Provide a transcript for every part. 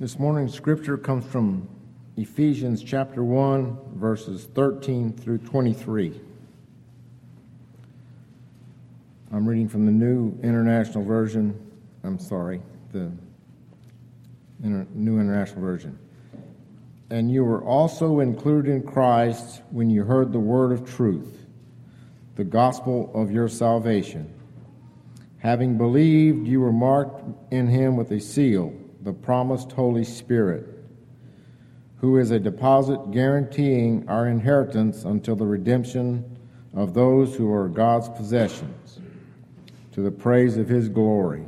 This morning's scripture comes from Ephesians chapter 1, verses 13 through 23. I'm reading from the New International Version. I'm sorry, the Inter- New International Version. And you were also included in Christ when you heard the word of truth, the gospel of your salvation. Having believed, you were marked in him with a seal the promised Holy Spirit, who is a deposit guaranteeing our inheritance until the redemption of those who are God's possessions, to the praise of his glory.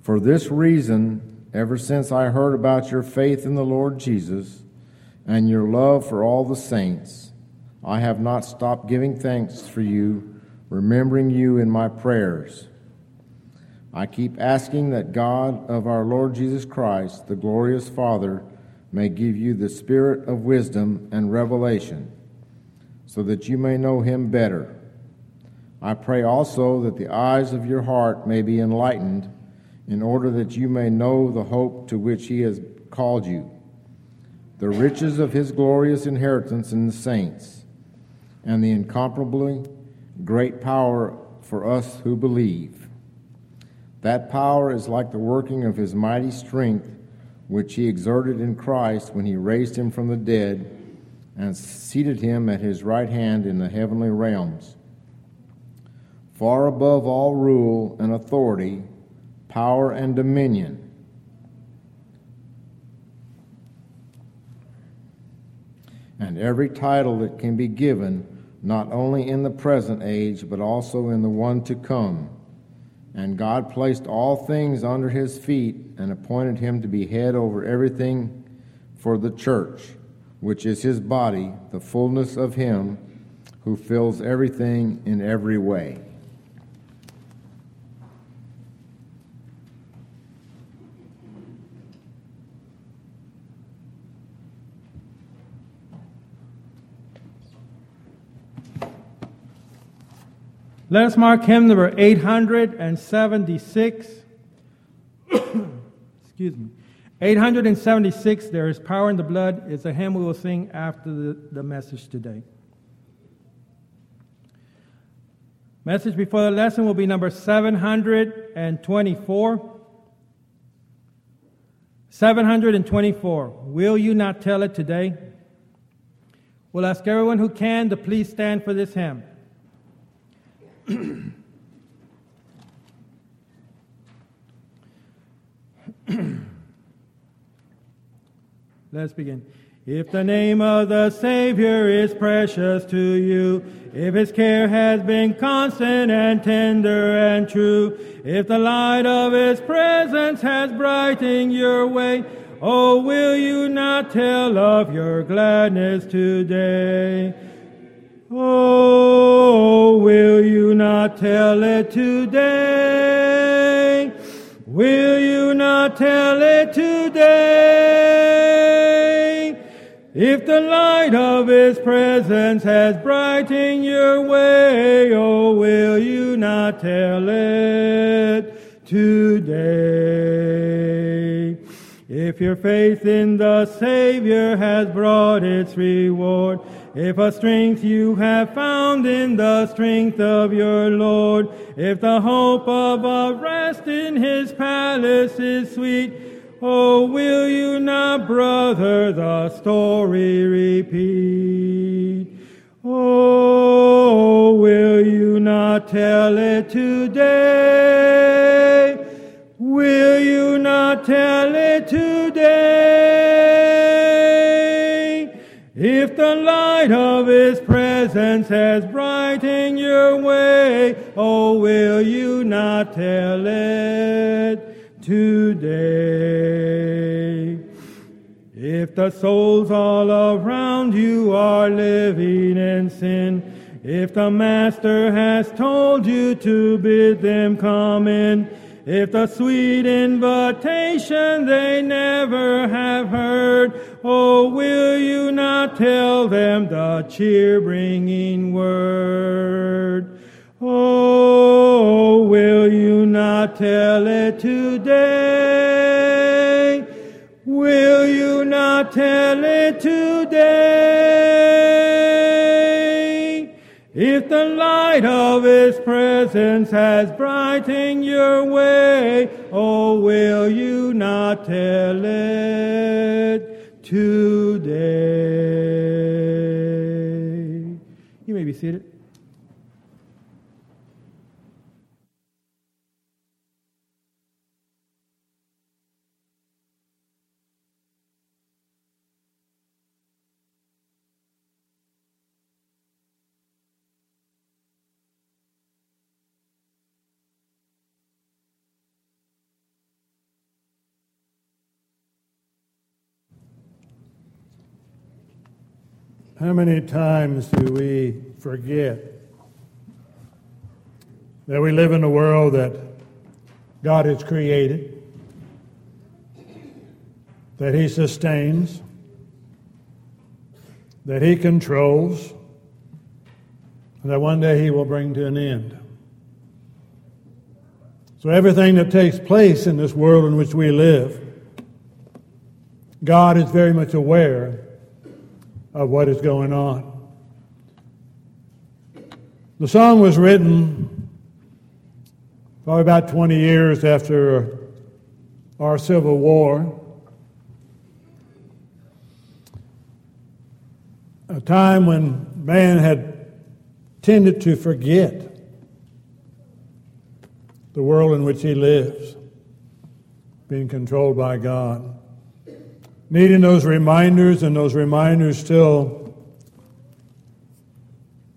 For this reason, ever since I heard about your faith in the Lord Jesus and your love for all the saints, I have not stopped giving thanks for you, remembering you in my prayers. I keep asking that God of our Lord Jesus Christ, the glorious Father, may give you the spirit of wisdom and revelation, so that you may know him better. I pray also that the eyes of your heart may be enlightened, in order that you may know the hope to which he has called you, the riches of his glorious inheritance in the saints, and the incomparably great power for us who believe. That power is like the working of his mighty strength, which he exerted in Christ when he raised him from the dead and seated him at his right hand in the heavenly realms, far above all rule and authority, power and dominion. And every title that can be given, not only in the present age, but also in the one to come and God placed all things under his feet and appointed him to be head over everything for the church, which is his body, the fullness of him who fills everything in every way. Let us mark hymn number 876. Excuse me. 876, There is Power in the Blood, is a hymn we will sing after the, the message today. Message before the lesson will be number 724. 724. Will you not tell it today? We'll ask everyone who can to please stand for this hymn. Let's begin. If the name of the Savior is precious to you, if his care has been constant and tender and true, if the light of his presence has brightened your way, oh, will you not tell of your gladness today? Oh, will you not tell it today? Will you not tell it today? If the light of His presence has brightened your way, oh, will you not tell it today? If your faith in the Savior has brought its reward, if a strength you have found in the strength of your Lord, if the hope of a rest in his palace is sweet, oh, will you not, brother, the story repeat? Oh, will you not tell it today? Will you not tell it light of His presence has brightened your way, oh, will you not tell it today? If the souls all around you are living in sin, if the Master has told you to bid them come in, if the sweet invitation they never have heard, oh, will you not tell them the cheer bringing word? Oh, will you not tell it today? Will you not tell it today. If the light of His presence has brightened your way, oh, will you not tell it today? You may be seated. How many times do we forget that we live in a world that God has created, that He sustains, that He controls, and that one day He will bring to an end? So, everything that takes place in this world in which we live, God is very much aware of what is going on. The song was written probably about 20 years after our Civil War. A time when man had tended to forget the world in which he lives, being controlled by God needing those reminders, and those reminders still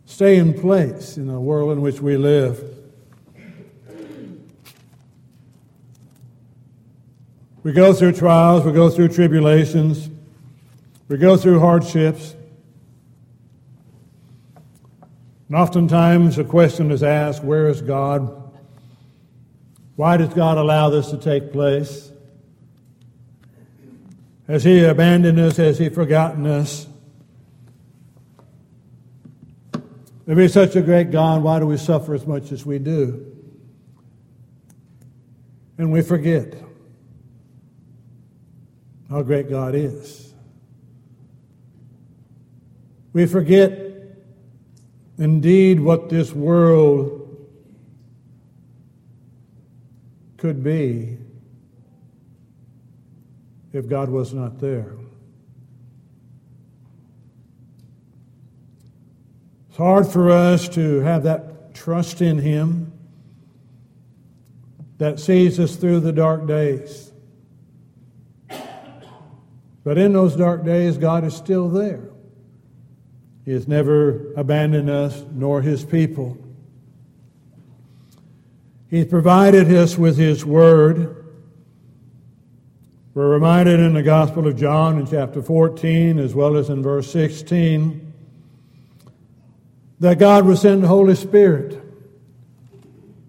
stay in place in the world in which we live. We go through trials, we go through tribulations, we go through hardships. And oftentimes a question is asked where is God? Why does God allow this to take place? Has He abandoned us? Has He forgotten us? If He's such a great God, why do we suffer as much as we do? And we forget how great God is. We forget indeed what this world could be if God was not there. It's hard for us to have that trust in Him that sees us through the dark days. But in those dark days, God is still there. He has never abandoned us nor His people. He's provided us with His Word. We're reminded in the Gospel of John in chapter 14, as well as in verse 16, that God will send the Holy Spirit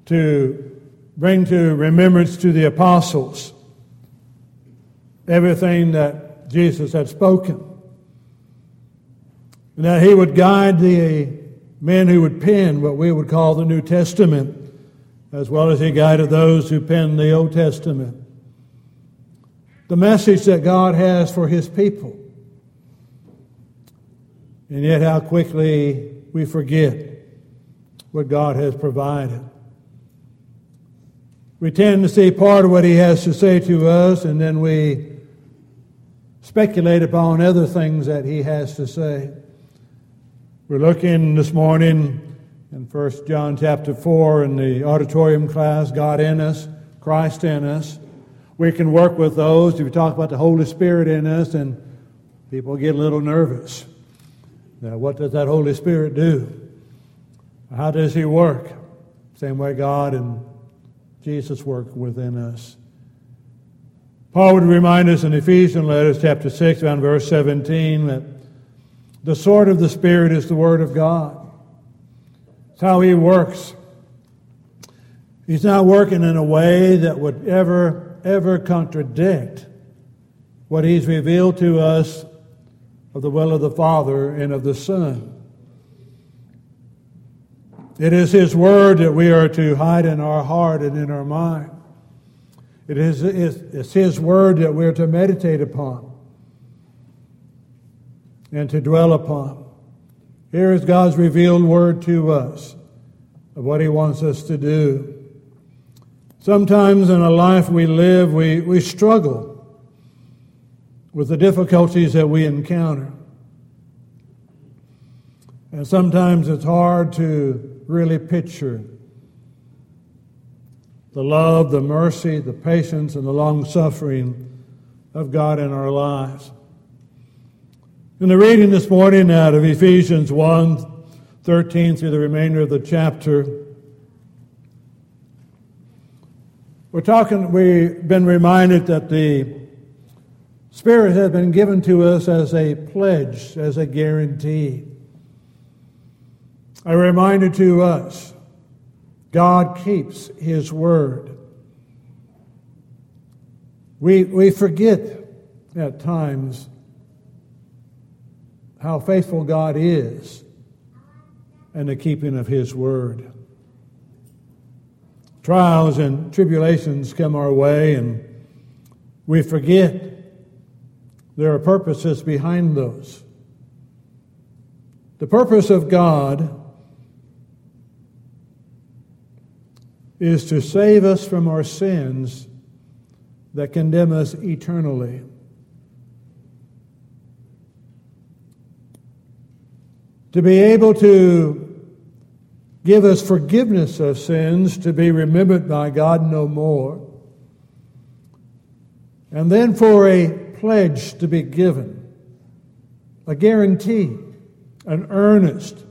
to bring to remembrance to the apostles everything that Jesus had spoken. And that he would guide the men who would pen what we would call the New Testament, as well as he guided those who penned the Old Testament the message that God has for His people. And yet, how quickly we forget what God has provided. We tend to see part of what He has to say to us, and then we speculate upon other things that He has to say. We're looking this morning in 1 John chapter 4 in the auditorium class God in us, Christ in us. We can work with those. If you talk about the Holy Spirit in us, and people get a little nervous. Now, what does that Holy Spirit do? How does He work? Same way God and Jesus work within us. Paul would remind us in Ephesians letters, chapter 6, around verse 17, that the sword of the Spirit is the Word of God. It's how He works. He's not working in a way that would ever ever contradict what He's revealed to us of the will of the Father and of the Son. It is His Word that we are to hide in our heart and in our mind. It is it's His Word that we are to meditate upon. and to dwell upon. Here is God's revealed word to us of what He wants us to do. Sometimes in a life we live, we, we struggle with the difficulties that we encounter. And sometimes it's hard to really picture the love, the mercy, the patience, and the long suffering of God in our lives. In the reading this morning out of Ephesians 1 13 through the remainder of the chapter, we're talking, we've been reminded that the Spirit has been given to us as a pledge, as a guarantee. A reminder to us God keeps His word. We, we forget at times how faithful God is and the keeping of His word. Trials and tribulations come our way, and we forget there are purposes behind those. The purpose of God is to save us from our sins that condemn us eternally. To be able to give us forgiveness of sins to be remembered by God no more. And then for a pledge to be given, a guarantee, an earnest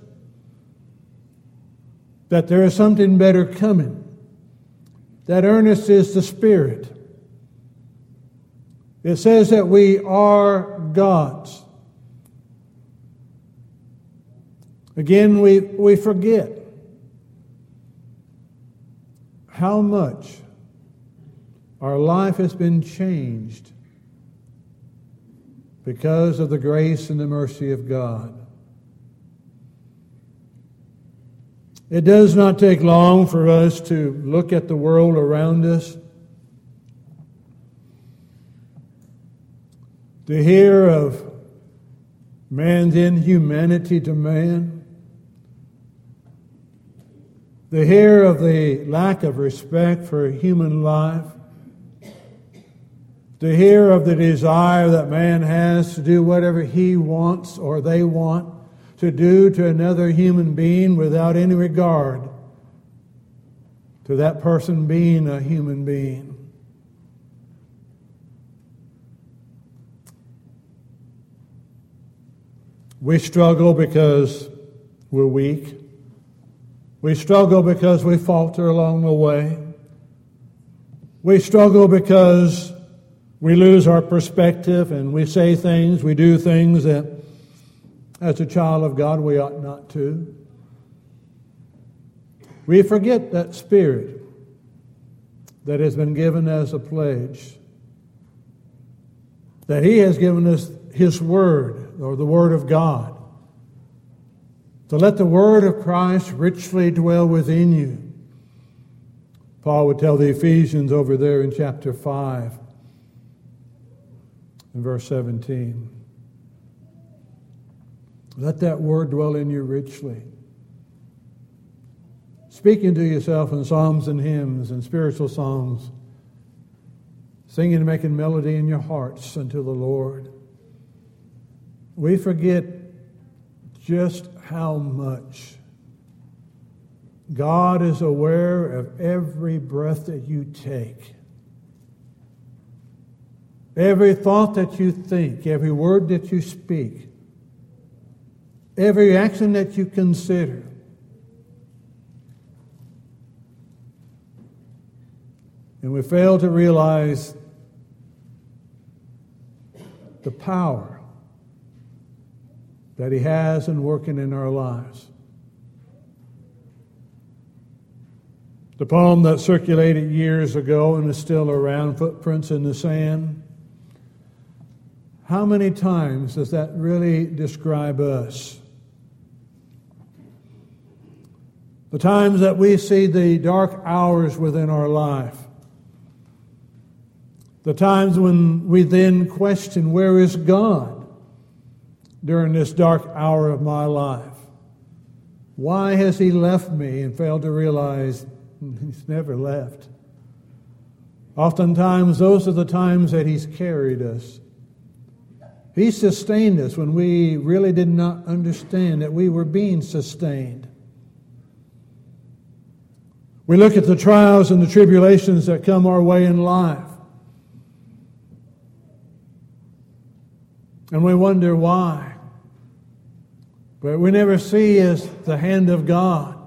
that there is something better coming. That earnest is the Spirit. It says that we are God's. Again, we, we forget how much our life has been changed because of the grace and the mercy of God. It does not take long for us to look at the world around us, to hear of man's inhumanity to man, to hear of the lack of respect for human life, to hear of the desire that man has to do whatever he wants or they want to do to another human being without any regard to that person being a human being. We struggle because we're weak. We struggle because we falter along the way. We struggle because we lose our perspective and we say things, we do things that, as a child of God, we ought not to. We forget that spirit that has been given as a pledge, that He has given us His Word, or the Word of God, to let the Word of Christ richly dwell within you. Paul would tell the Ephesians over there in chapter 5 in verse 17. Let that word dwell in you richly. Speaking to yourself in psalms and hymns and spiritual songs, singing and making melody in your hearts unto the Lord. We forget just how much God is aware of every breath that you take. Every thought that you think, every word that you speak, every action that you consider. And we fail to realize the power that He has in working in our lives. The poem that circulated years ago and is still around, Footprints in the Sand, how many times does that really describe us? The times that we see the dark hours within our life. The times when we then question, where is God? During this dark hour of my life? Why has He left me and failed to realize He's never left? Oftentimes, those are the times that He's carried us. He sustained us when we really did not understand that we were being sustained. We look at the trials and the tribulations that come our way in life. And we wonder why. But we never see is the hand of God.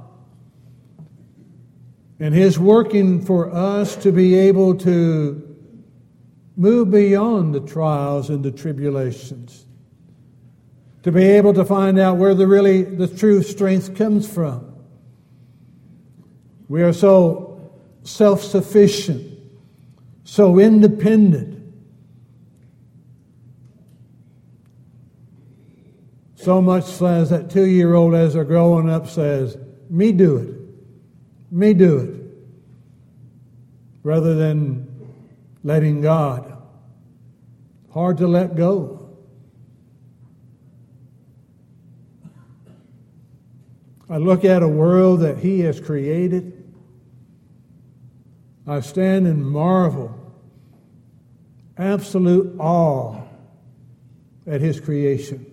And His working for us to be able to move beyond the trials and the tribulations. To be able to find out where the really the true strength comes from. We are so self-sufficient, so independent. So much as that two year old, as they're growing up, says, Me do it. Me do it. Rather than letting God. Hard to let go. I look at a world that He has created. I stand in marvel, absolute awe at His creation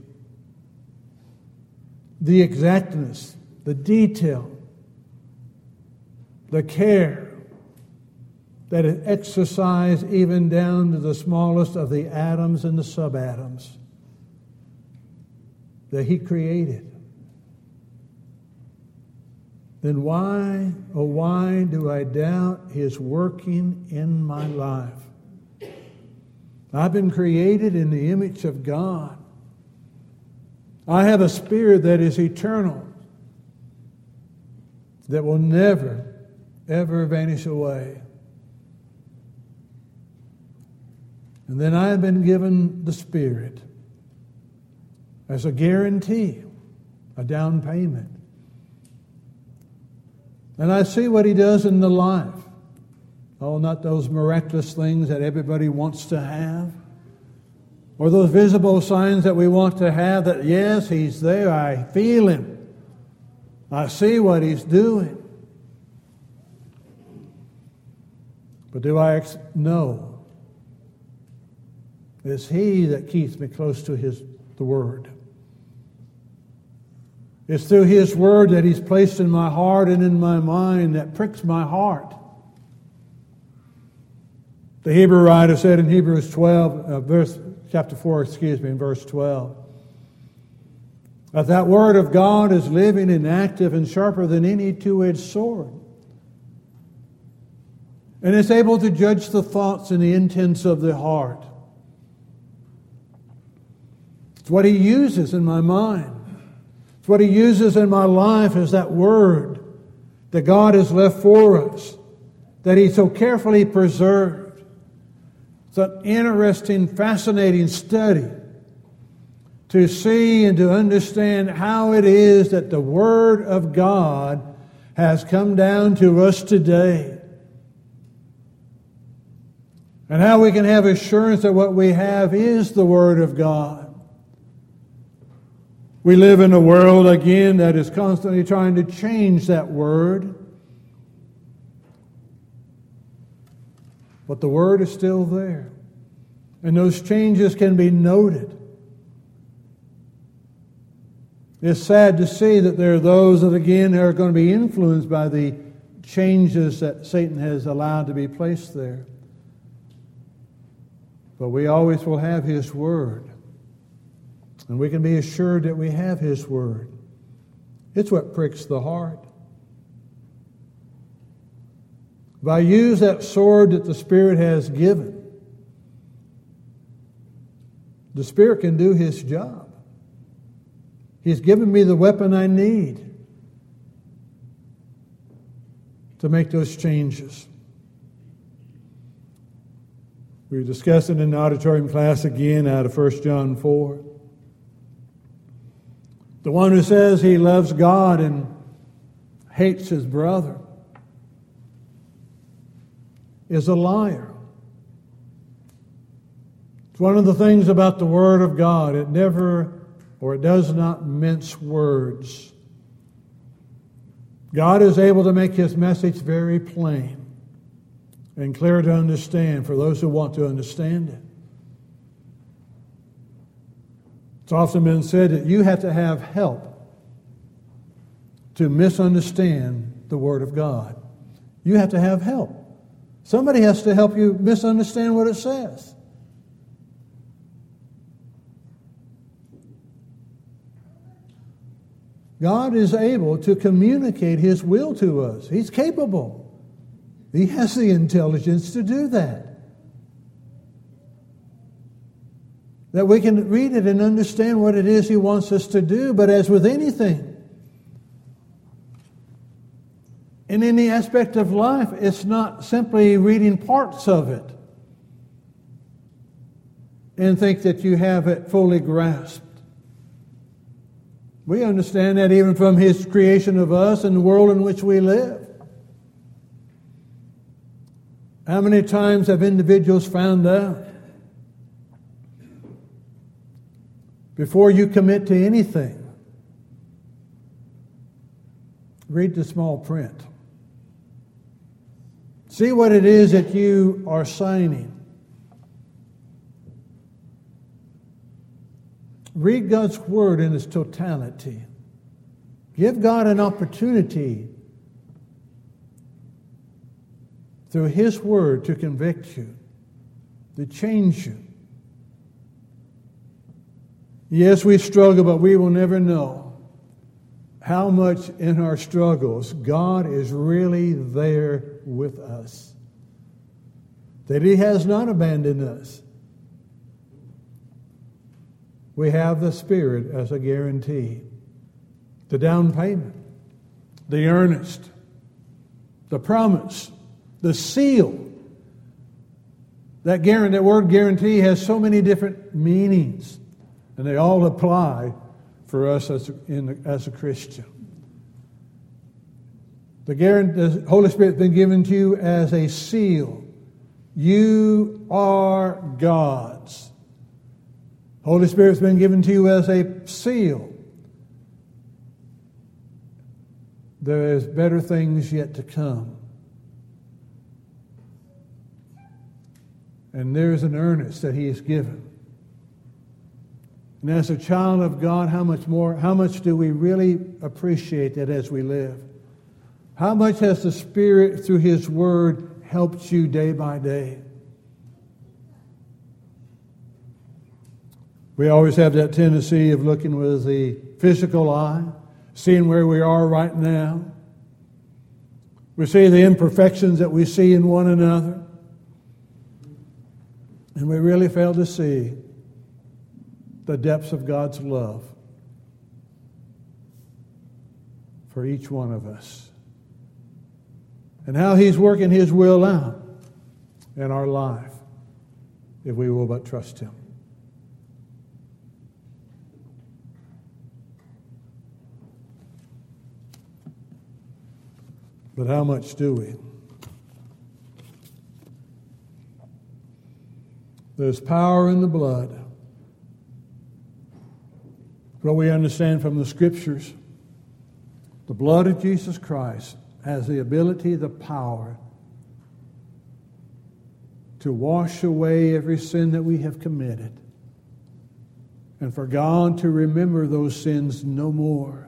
the exactness, the detail, the care that is exercised even down to the smallest of the atoms and the subatoms that He created. Then why, oh, why do I doubt His working in my life? I've been created in the image of God. I have a spirit that is eternal, that will never, ever vanish away. And then I have been given the Spirit as a guarantee, a down payment. And I see what He does in the life. Oh, not those miraculous things that everybody wants to have or those visible signs that we want to have that, yes, He's there, I feel Him, I see what He's doing. But do I ex- know? It's He that keeps me close to His the Word. It's through His Word that He's placed in my heart and in my mind that pricks my heart. The Hebrew writer said in Hebrews 12, uh, verse chapter 4, excuse me, in verse 12. That that word of God is living and active and sharper than any two edged sword. And it's able to judge the thoughts and the intents of the heart. It's what he uses in my mind. It's what he uses in my life is that word that God has left for us, that he so carefully preserved. It's an interesting, fascinating study to see and to understand how it is that the Word of God has come down to us today. And how we can have assurance that what we have is the Word of God. We live in a world, again, that is constantly trying to change that Word. But the Word is still there. And those changes can be noted. It's sad to see that there are those that, again, are going to be influenced by the changes that Satan has allowed to be placed there. But we always will have His Word. And we can be assured that we have His Word. It's what pricks the heart. I use that sword that the Spirit has given, the Spirit can do His job. He's given me the weapon I need to make those changes. We were discussing in the auditorium class again out of 1 John 4. The one who says he loves God and hates his brother is a liar. It's one of the things about the Word of God. It never or it does not mince words. God is able to make his message very plain and clear to understand for those who want to understand it. It's often been said that you have to have help to misunderstand the Word of God. You have to have help. Somebody has to help you misunderstand what it says. God is able to communicate His will to us. He's capable. He has the intelligence to do that. That we can read it and understand what it is He wants us to do. But as with anything, in any aspect of life, it's not simply reading parts of it and think that you have it fully grasped. We understand that even from His creation of us and the world in which we live. How many times have individuals found out before you commit to anything? Read the small print. See what it is that you are signing. Read God's Word in its totality. Give God an opportunity through His Word to convict you, to change you. Yes, we struggle, but we will never know how much in our struggles God is really there with us. That He has not abandoned us. We have the Spirit as a guarantee, the down payment, the earnest, the promise, the seal. That, guarantee, that word guarantee has so many different meanings, and they all apply for us as in, as a Christian. The, the Holy Spirit has been given to you as a seal. You are God's. Holy Spirit's been given to you as a seal. There is better things yet to come. And there's an earnest that He has given. And as a child of God, how much more, how much do we really appreciate that as we live? How much has the Spirit, through His Word, helped you day by day? We always have that tendency of looking with the physical eye, seeing where we are right now. We see the imperfections that we see in one another. And we really fail to see the depths of God's love for each one of us and how He's working His will out in our life if we will but trust Him. But how much do we? There's power in the blood. What we understand from the scriptures, the blood of Jesus Christ has the ability, the power to wash away every sin that we have committed and for God to remember those sins no more.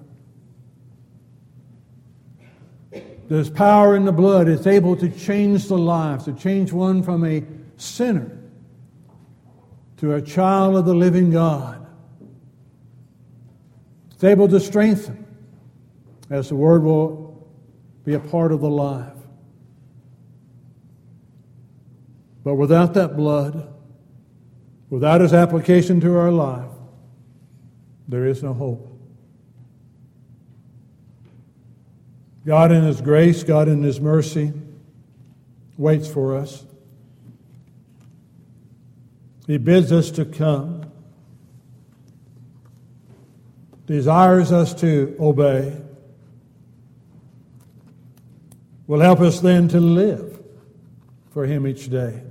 There's power in the blood. It's able to change the life, to change one from a sinner to a child of the living God. It's able to strengthen as the word will be a part of the life. But without that blood, without its application to our life, there is no hope. God, in His grace, God, in His mercy, waits for us. He bids us to come, desires us to obey, will help us then to live for Him each day.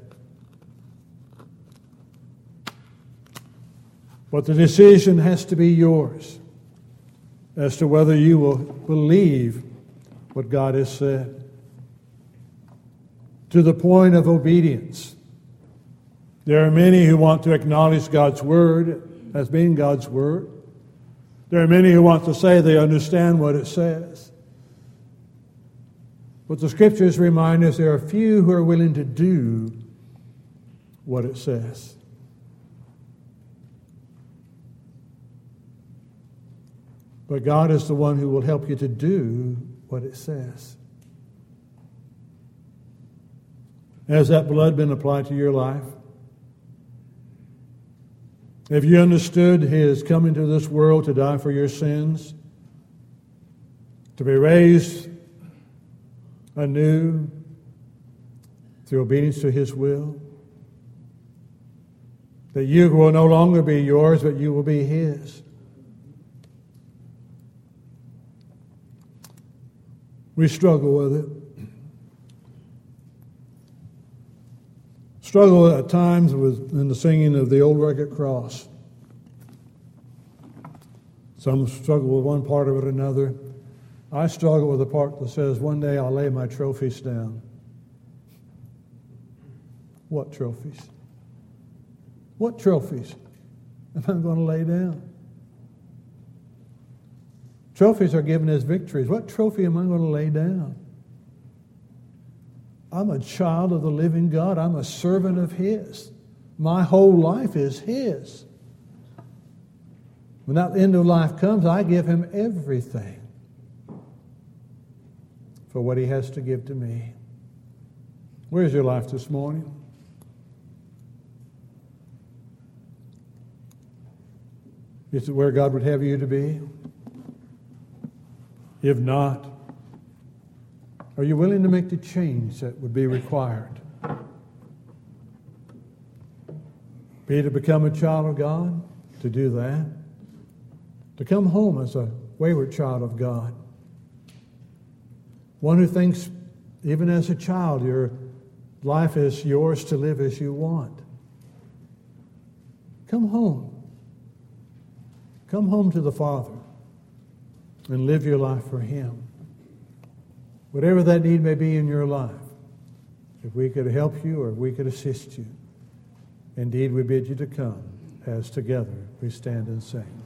But the decision has to be yours as to whether you will believe what God has said to the point of obedience. There are many who want to acknowledge God's word as being God's word. There are many who want to say they understand what it says. But the scriptures remind us there are few who are willing to do what it says. But God is the one who will help you to do what it says. Has that blood been applied to your life? Have you understood His coming to this world to die for your sins? To be raised anew through obedience to His will? That you will no longer be yours, but you will be His. We struggle with it. Struggle at times with in the singing of the old rugged cross. Some struggle with one part of it another. I struggle with the part that says, One day I'll lay my trophies down. What trophies? What trophies am I going to lay down? Trophies are given as victories. What trophy am I going to lay down? I'm a child of the living God. I'm a servant of His. My whole life is His. When that end of life comes, I give Him everything for what He has to give to me. Where's your life this morning? Is it where God would have you to be? If not, are you willing to make the change that would be required? Be to become a child of God, to do that. To come home as a wayward child of God. One who thinks, even as a child, your life is yours to live as you want. Come home. Come home to the Father and live your life for Him. Whatever that need may be in your life, if we could help you or if we could assist you, indeed we bid you to come as together we stand and sing.